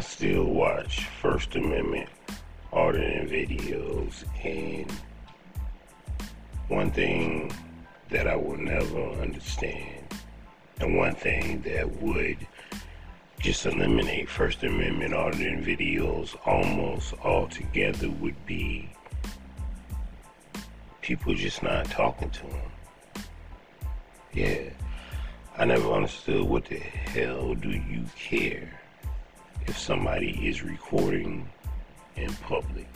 I still watch First Amendment auditing videos, and one thing that I will never understand, and one thing that would just eliminate First Amendment auditing videos almost altogether would be people just not talking to them. Yeah, I never understood what the hell do you care if somebody is recording in public.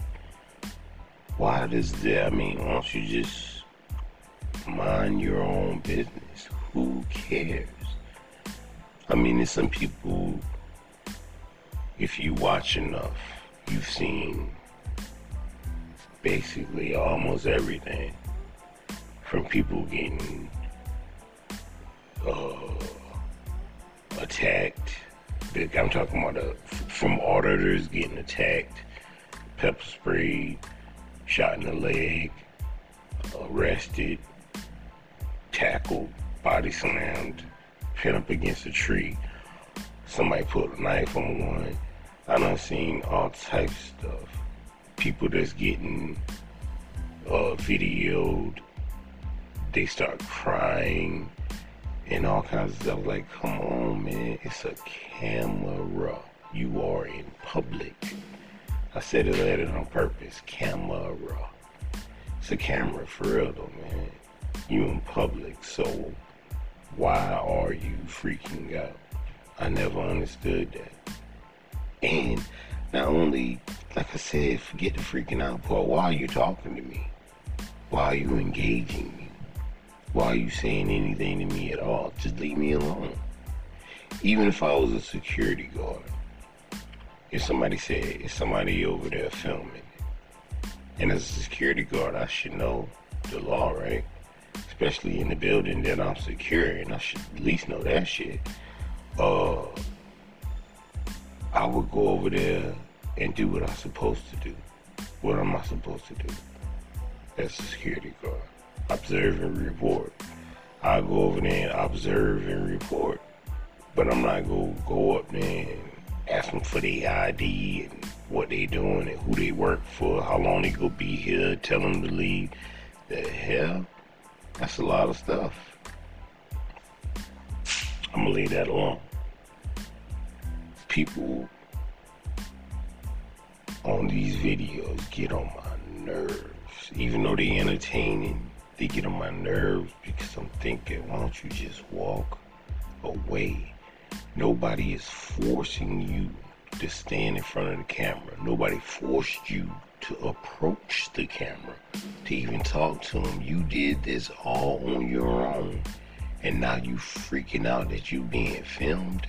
Why does that? I mean, why don't you just mind your own business? Who cares? I mean, there's some people, if you watch enough, you've seen basically almost everything from people getting uh, attacked. I'm talking about uh, from auditors getting attacked, pepper sprayed, shot in the leg, arrested, tackled, body slammed, pinned up against a tree. Somebody put a knife on one. I done seen all types of stuff. People that's getting uh, videoed, they start crying and all kinds of stuff. Like, come on, man, it's a camera. You are in public. I said it later on purpose. Camera. It's a camera for real though, man. You in public, so why are you freaking out? I never understood that. And not only, like I said, forget the freaking out part. Why are you talking to me? Why are you engaging me? Why are you saying anything to me at all? Just leave me alone. Even if I was a security guard, if somebody said, is somebody over there filming? And as a security guard, I should know the law, right? Especially in the building that I'm securing, I should at least know that shit. Uh, I would go over there and do what I'm supposed to do. What am I supposed to do? As a security guard observe and report. I go over there and observe and report. But I'm not gonna go up there and ask them for their ID and what they doing and who they work for, how long they gonna be here, tell them to leave. The hell? That's a lot of stuff. I'm gonna leave that alone. People on these videos get on my nerves, even though they entertaining they get on my nerves because I'm thinking, why don't you just walk away? Nobody is forcing you to stand in front of the camera. Nobody forced you to approach the camera, to even talk to them. You did this all on your own. And now you freaking out that you being filmed.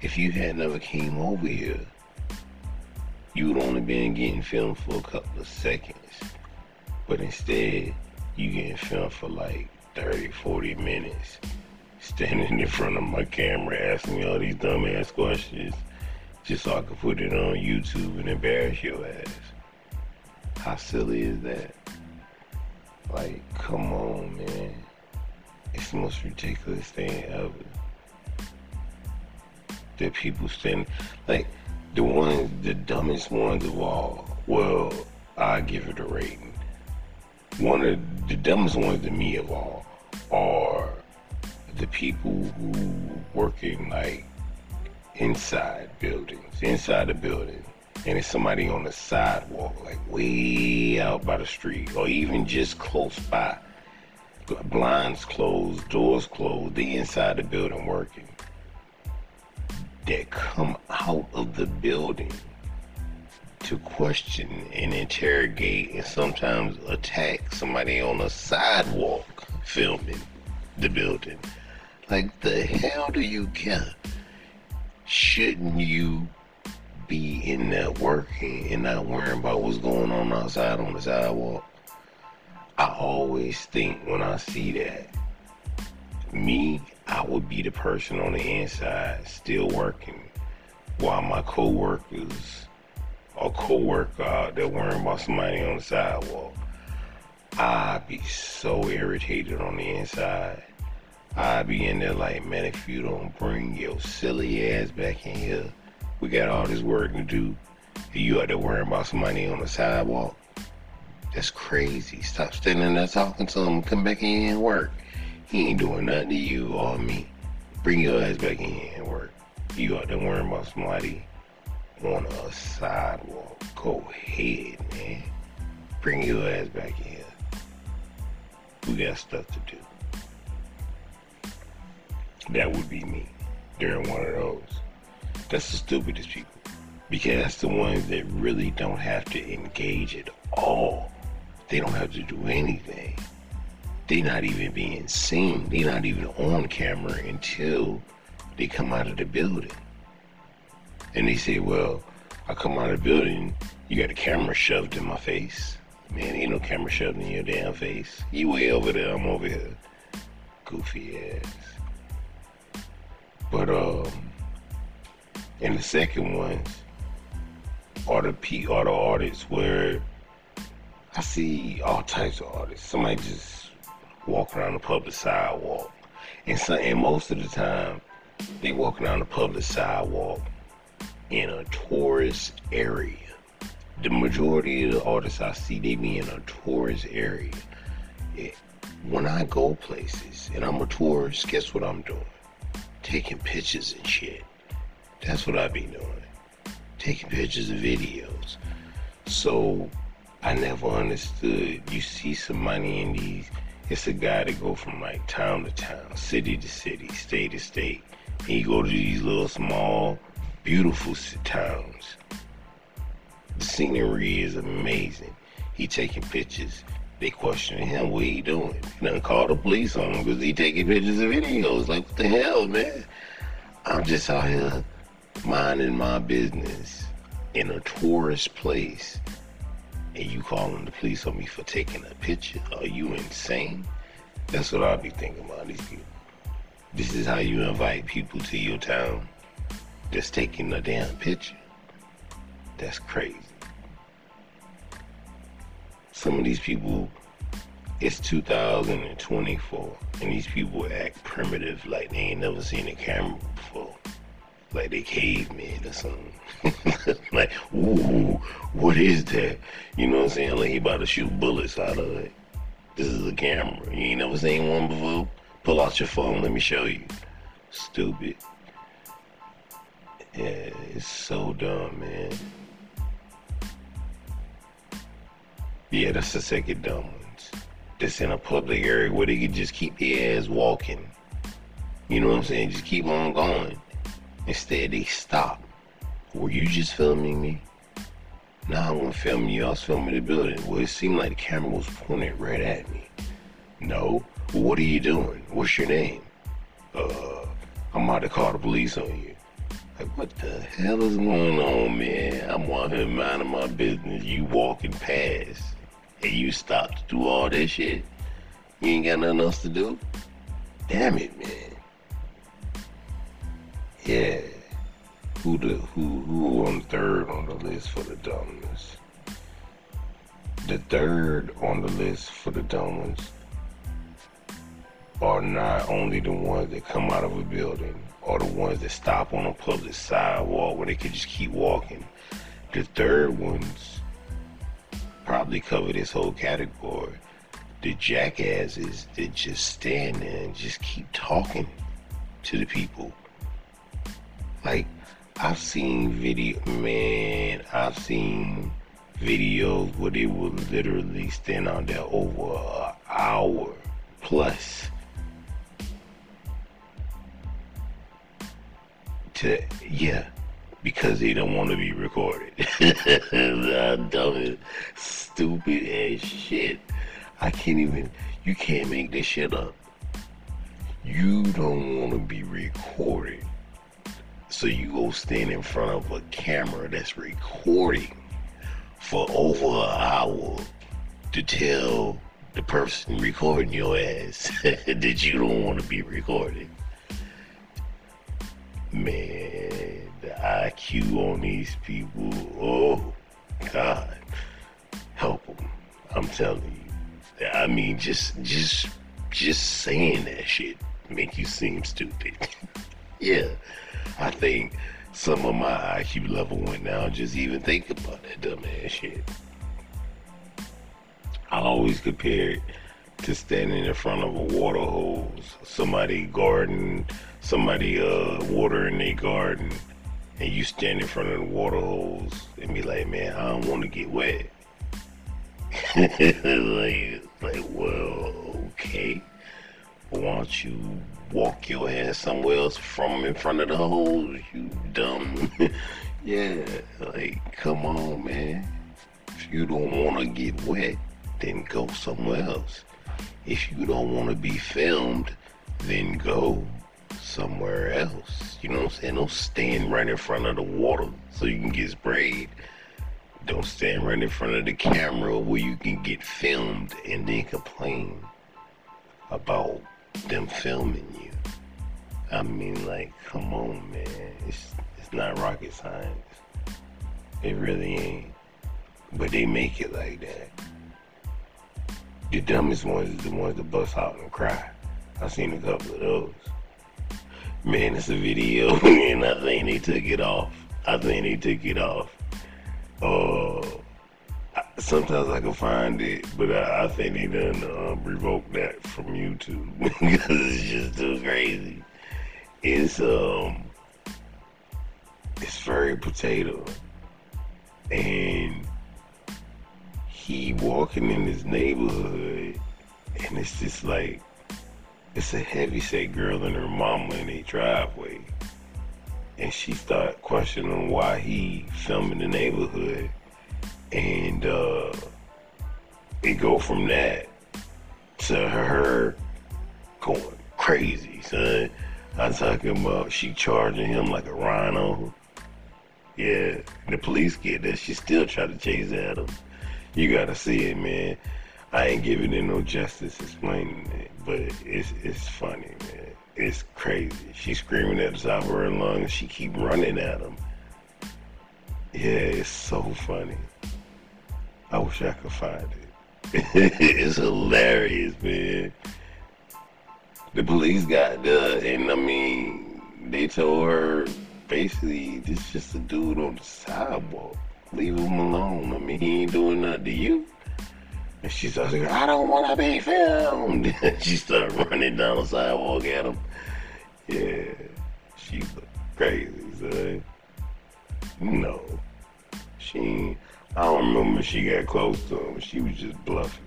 If you had never came over here, you would only been getting filmed for a couple of seconds. But instead, you getting filmed for like 30, 40 minutes, standing in front of my camera asking me all these dumbass questions just so I can put it on YouTube and embarrass your ass. How silly is that? Like, come on, man. It's the most ridiculous thing ever. That people stand, like, the ones, the dumbest ones of all, well, I give it a rating one of the dumbest ones to me of all are the people who working like inside buildings, inside the building, and it's somebody on the sidewalk, like way out by the street, or even just close by. Blinds closed, doors closed, they inside the building working. That come out of the building to question and interrogate and sometimes attack somebody on a sidewalk filming the building. Like, the hell do you care? Shouldn't you be in there working and not worrying about what's going on outside on the sidewalk? I always think when I see that, me, I would be the person on the inside still working while my coworkers a co-worker there worrying about somebody on the sidewalk, I'd be so irritated on the inside. I'd be in there like, man, if you don't bring your silly ass back in here, we got all this work to do. And you out there worrying about somebody on the sidewalk. That's crazy. Stop standing there talking to him. Come back in and work. He ain't doing nothing to you or me. Bring your ass back in and work. You out there worrying about somebody on a sidewalk. Go ahead, man. Bring your ass back in here. We got stuff to do. That would be me during one of those. That's the stupidest people. Because that's the ones that really don't have to engage at all. They don't have to do anything. They're not even being seen. They're not even on camera until they come out of the building. And they say, well, I come out of the building, you got a camera shoved in my face. Man, ain't no camera shoved in your damn face. You way over there, I'm over here. Goofy ass. But um, and the second ones are the P are the artists where I see all types of artists. Somebody just walking around the public sidewalk, and so and most of the time they walking around the public sidewalk in a tourist area. The majority of the artists I see, they be in a tourist area. when I go places and I'm a tourist, guess what I'm doing? taking pictures and shit. That's what I be doing. Taking pictures and videos. So I never understood. You see some money in these. It's a guy that go from like town to town, city to city, state to state. And you go to these little small, beautiful towns. The scenery is amazing. He taking pictures. They questioning him, what he doing? He done called the police on him because he taking pictures and videos. Like, what the hell, man? I'm just out here minding my business in a tourist place. And you calling the police on me for taking a picture? Are you insane? That's what I'll be thinking about these people. This is how you invite people to your town. Just taking a damn picture. That's crazy some of these people, it's 2024, and these people act primitive like they ain't never seen a camera before. Like they cavemen or something. like, ooh, what is that? You know what I'm saying? Like he about to shoot bullets out of it. This is a camera. You ain't never seen one before? Pull out your phone, let me show you. Stupid. Yeah, it's so dumb, man. Yeah, that's the second dumb ones. That's in a public area where they can just keep their ass walking. You know what I'm saying? Just keep on going. Instead, they stop. Were you just filming me? Nah, I wasn't filming you. I was filming the building. Well, it seemed like the camera was pointed right at me. No. What are you doing? What's your name? Uh, I'm about to call the police on you. Like, what the hell is going on, man? I'm out here minding my business. You walking past and you stop to do all that shit, you ain't got nothing else to do. Damn it, man. Yeah. Who the who who on third on the list for the dumb ones? The third on the list for the dumb ones are not only the ones that come out of a building or the ones that stop on a public sidewalk where they can just keep walking. The third ones probably cover this whole category. The jackasses that just stand there and just keep talking to the people. Like, I've seen video, man, I've seen videos where they will literally stand out there over an hour plus to, yeah, because they don't want to be recorded. dumb stupid ass shit. I can't even, you can't make this shit up. You don't want to be recorded. So you go stand in front of a camera that's recording for over an hour to tell the person recording your ass that you don't want to be recorded. Man the IQ on these people, oh God, help them. I'm telling you. I mean, just, just, just saying that shit make you seem stupid. yeah, I think some of my IQ level went down just even think about that dumbass shit. I always compare it to standing in front of a water hose, somebody garden, somebody uh watering their garden, and you stand in front of the water hose and be like, man, I don't want to get wet. like, like, well, okay. Why don't you walk your ass somewhere else from in front of the hose, you dumb. yeah, like, come on, man. If you don't want to get wet, then go somewhere else. If you don't want to be filmed, then go somewhere else. You know what I'm saying? Don't stand right in front of the water so you can get sprayed. Don't stand right in front of the camera where you can get filmed and then complain about them filming you. I mean, like, come on, man. It's it's not rocket science. It really ain't. But they make it like that. The dumbest ones is the ones that bust out and cry. I've seen a couple of those. Man, it's a video, and I think they took it off. I think they took it off. Uh, sometimes I can find it, but I, I think they done uh, revoked that from YouTube because it's just too crazy. It's um, it's Furry Potato, and he walking in his neighborhood, and it's just like it's a heavy set girl and her mama in a driveway, and she start questioning why he filming the neighborhood and uh, it go from that to her going crazy, son. I'm talking about she charging him like a rhino. Yeah, the police get that. She still try to chase at him. You gotta see it, man. I ain't giving it no justice explaining it, but it's it's funny, man. It's crazy. She screaming at the top of her lungs. She keep running at him. Yeah, it's so funny. I wish I could find it. it's hilarious, man. The police got the, and I mean, they told her basically this is just a dude on the sidewalk. Leave him alone. I mean, he ain't doing nothing to you. And she starts like, I don't want to be filmed. she started running down the sidewalk at him. Yeah, she looked crazy, son. No, she ain't. I don't remember she got close to him. She was just bluffing.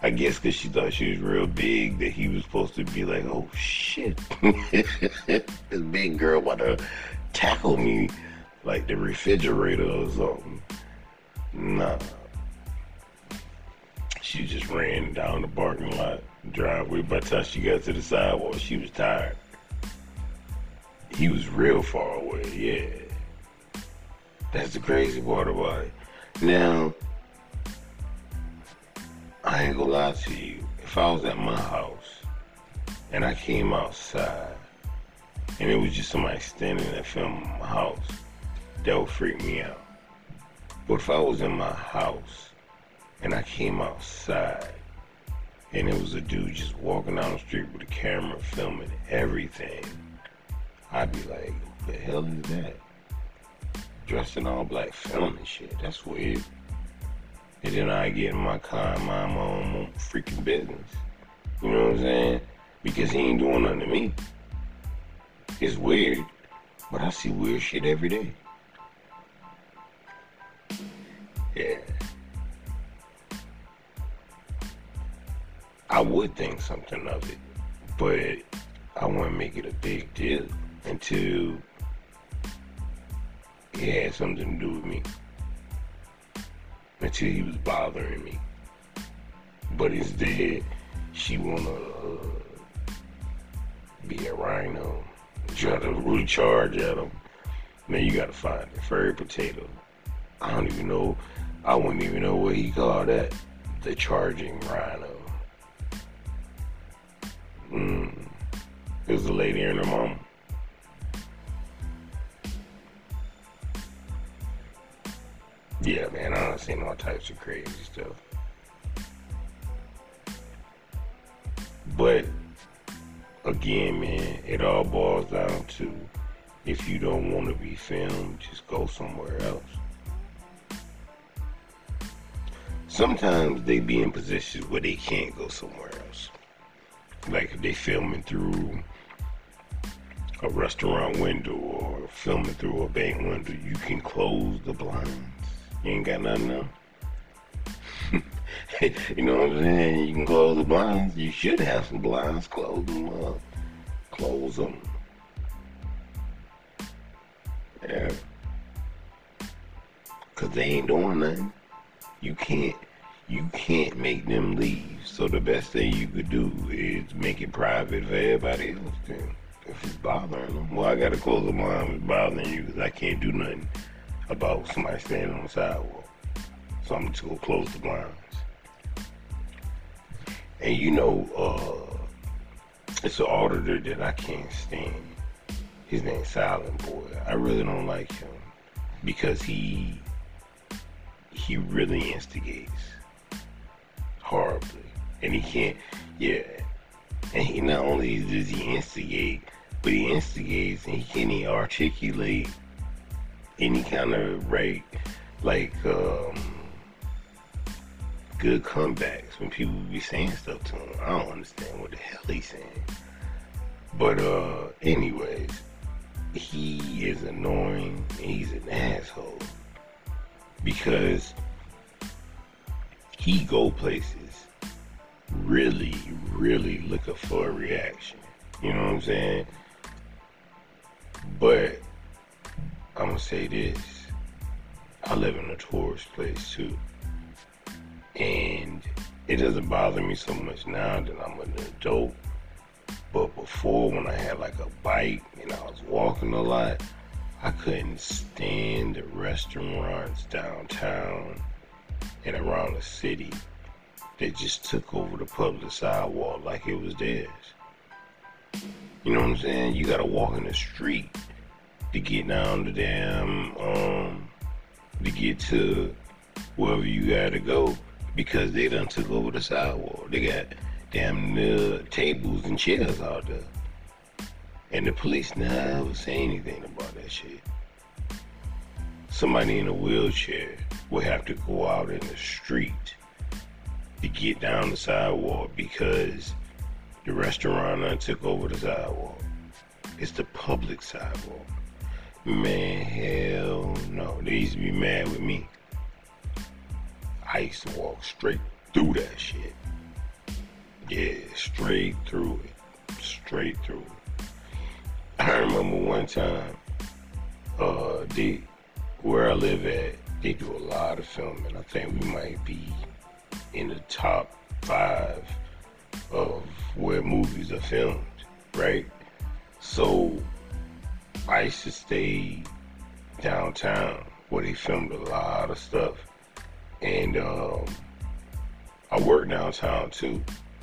I guess because she thought she was real big that he was supposed to be like, oh shit, this big girl to tackle me like the refrigerator or something. Nah. She just ran down the parking lot driveway. By the time she got to the sidewalk, she was tired. He was real far away, yeah. That's the crazy part about it. Now, I ain't gonna lie to you. If I was at my house and I came outside and it was just somebody standing in front of my house, that would freak me out. But if I was in my house and I came outside and it was a dude just walking down the street with a camera filming everything, I'd be like, the hell is that? dressed in all black filming shit. That's weird. And then I get in my car and mind my own freaking business. You know what I'm saying? Because he ain't doing nothing to me. It's weird, but I see weird shit every day. Yeah. I would think something of it, but I wouldn't make it a big deal until it had something to do with me until he was bothering me. But instead, she wanna uh, be a rhino, try to recharge at him. Man, you gotta find it. Furry potato. I don't even know. I wouldn't even know what he called that. The charging rhino. Mm. It was a lady and her mom. Yeah, man, I have seen all types of crazy stuff. But again, man, it all boils down to if you don't want to be filmed, just go somewhere else. Sometimes they be in positions where they can't go somewhere else. Like if they filming through a restaurant window or filming through a bank window, you can close the blinds. You ain't got nothing else. you know what I'm saying? You can close the blinds. You should have some blinds. Close them up. Close them. Yeah. Cause they ain't doing nothing. You can't you can't make them leave. So the best thing you could do is make it private for everybody else then. If it's bothering them. Well I gotta close the blind if it's bothering you because I can't do nothing about somebody standing on the sidewalk. So I'm just gonna close the blinds. And you know, uh, it's an auditor that I can't stand. His name's Silent Boy. I really don't like him because he he really instigates horribly, and he can't. Yeah, and he not only does he instigate, but he instigates and he can't even articulate any kind of right, like um, good comebacks when people be saying stuff to him. I don't understand what the hell he's saying. But uh, anyways, he is annoying. He's an asshole because he go places really, really looking for a reaction. You know what I'm saying? But I'm gonna say this: I live in a tourist place too. And it doesn't bother me so much now that I'm an adult. But before, when I had like a bike and I was walking a lot, I couldn't stand the restaurants downtown and around the city that just took over the public sidewalk like it was theirs. You know what I'm saying? You gotta walk in the street to get down the damn, um, to get to wherever you gotta go because they done took over the sidewalk. They got damn near tables and chairs out there. And the police never say anything about that shit. Somebody in a wheelchair will have to go out in the street to get down the sidewalk because the restaurant took over the sidewalk. It's the public sidewalk. Man, hell no. They used to be mad with me. I used to walk straight through that shit. Yeah, straight through it. Straight through it. I remember one time, uh, they, where I live at, they do a lot of filming. I think we might be in the top five of where movies are filmed, right? So I used to stay downtown where they filmed a lot of stuff. And um, I worked downtown too.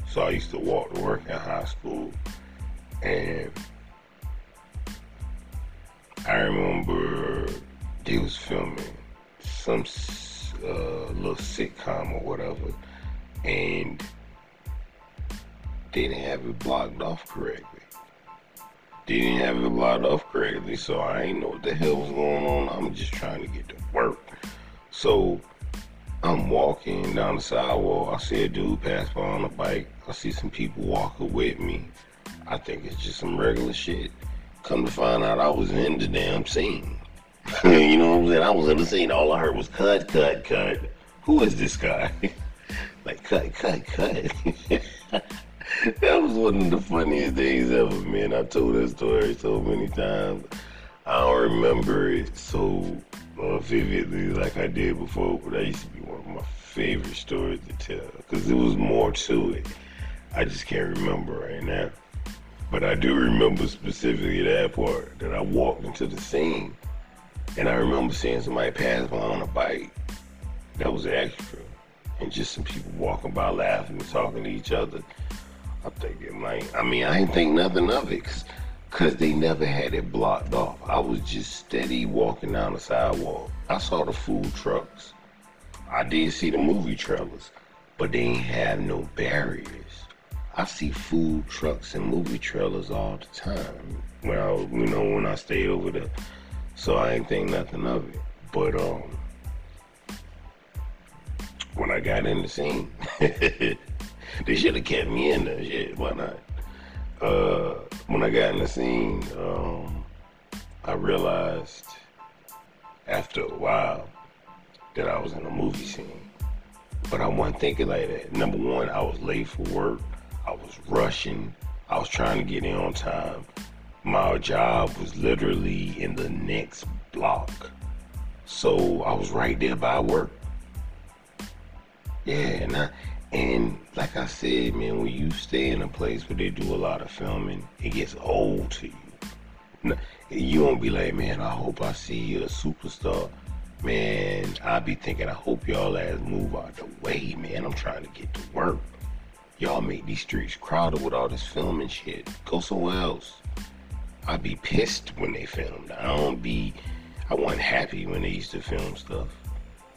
So I used to walk to work in high school. And I remember they was filming some uh, little sitcom or whatever. And they didn't have it blocked off correctly. They didn't have it blocked off correctly, so I ain't know what the hell was going on. I'm just trying to get to work. So I'm walking down the sidewalk. I see a dude pass by on a bike. I see some people walking with me. I think it's just some regular shit. Come to find out, I was in the damn scene. you know what I'm saying? I was in the scene. All I heard was cut, cut, cut. Who is this guy? like cut, cut, cut. that was one of the funniest days ever, man. I told that story so many times. I don't remember it so uh, vividly like I did before, but that used to be one of my favorite stories to tell because it was more to it. I just can't remember right now. But I do remember specifically that part that I walked into the scene and I remember seeing somebody pass by on a bike that was extra and just some people walking by laughing and talking to each other. I think it might, I mean, I ain't think nothing of it because they never had it blocked off. I was just steady walking down the sidewalk. I saw the food trucks. I did see the movie trailers, but they ain't have no barriers. I see food trucks and movie trailers all the time. When I, you know, when I stay over there, so I ain't think nothing of it. But um, when I got in the scene, they should have kept me in there. Shit, why not? Uh, when I got in the scene, um, I realized after a while that I was in a movie scene. But I wasn't thinking like that. Number one, I was late for work. I was rushing. I was trying to get in on time. My job was literally in the next block. So I was right there by work. Yeah, and I, and like I said, man, when you stay in a place where they do a lot of filming, it gets old to you. You won't be like, man, I hope I see you a superstar. Man, I be thinking, I hope y'all ass move out the way, man. I'm trying to get to work. Y'all make these streets crowded with all this filming shit. Go somewhere else. I be pissed when they filmed. I don't be, I wasn't happy when they used to film stuff.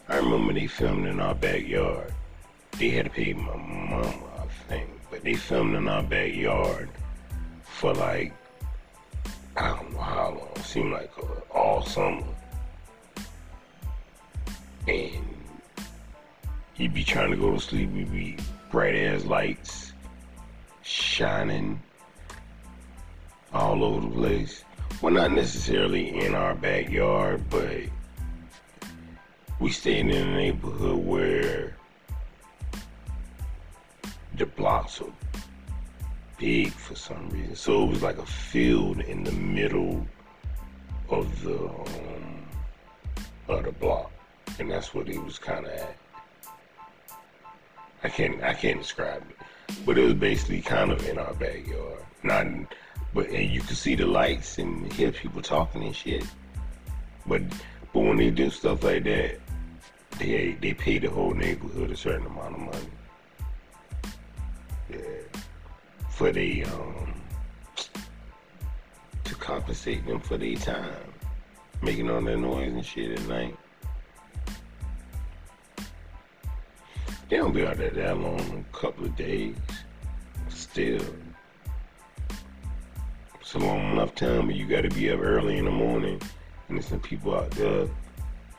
I remember they filmed in our backyard. They had to pay my mama, I think, but they filmed in our backyard for like, I don't know how long. It seemed like uh, all summer and he'd be trying to go to sleep. We'd be bright ass lights shining all over the place. Well, not necessarily in our backyard, but we stayed in a neighborhood where the blocks are big for some reason. So it was like a field in the middle of the um, of the block and that's what he was kind of at. I can't I can't describe it, but it was basically kind of in our backyard. Not, but and you can see the lights and hear people talking and shit. But but when they do stuff like that, they they pay the whole neighborhood a certain amount of money. Yeah, for the um to compensate them for their time, making all that noise and shit at night. They don't be out there that long, a couple of days. Still, it's a long enough time, but you gotta be up early in the morning and there's some people out there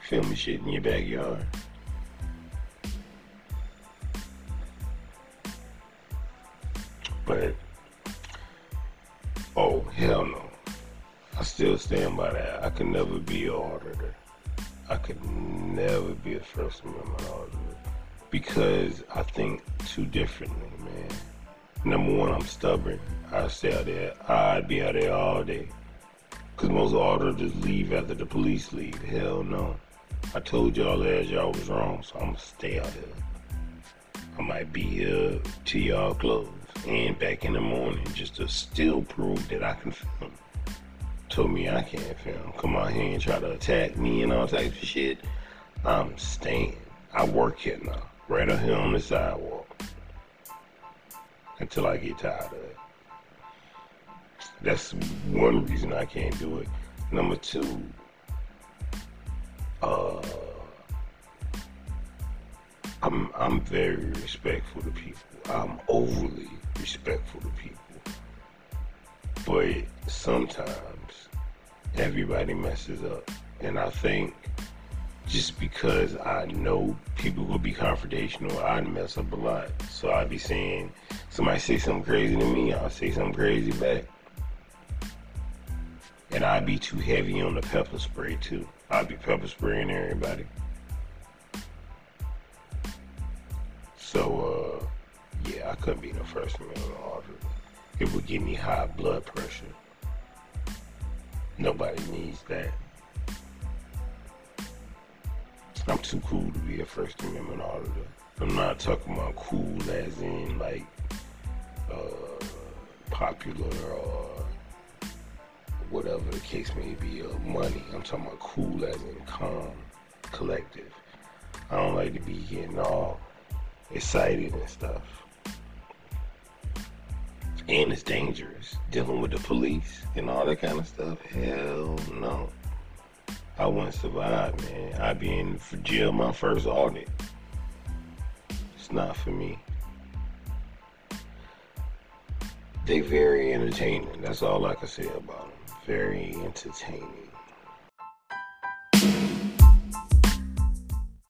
filming shit in your backyard. But, oh, hell no. I still stand by that. I could never be an auditor. I could never be a First Amendment auditor because I think too differently, man. Number one, I'm stubborn. I stay out there. I'd be out there all day. Cause most auditors leave after the police leave. Hell no. I told y'all as y'all was wrong, so I'm gonna stay out here. I might be here till y'all close and back in the morning just to still prove that I can film. Told me I can't film. Come out here and try to attack me and all types of shit. I'm staying. I work here now right out here on the sidewalk until I get tired of it. That's one reason I can't do it. Number two, uh, I'm I'm very respectful to people. I'm overly respectful to people. But sometimes everybody messes up. And I think just because I know people will be confrontational, I'd mess up a lot. So I'd be saying, somebody say something crazy to me, I'll say something crazy back. And I'd be too heavy on the pepper spray too. I'd be pepper spraying everybody. So, uh, yeah, I couldn't be the first amendment auditor. It would give me high blood pressure. Nobody needs that. I'm too cool to be a First Amendment auditor. I'm not talking about cool as in like uh, popular or whatever the case may be, of money. I'm talking about cool as in calm, collective. I don't like to be getting all excited and stuff. And it's dangerous dealing with the police and all that kind of stuff. Hell no. I wouldn't survive, man. I'd be in jail my first audit. It's not for me. they very entertaining. That's all I can say about them. Very entertaining.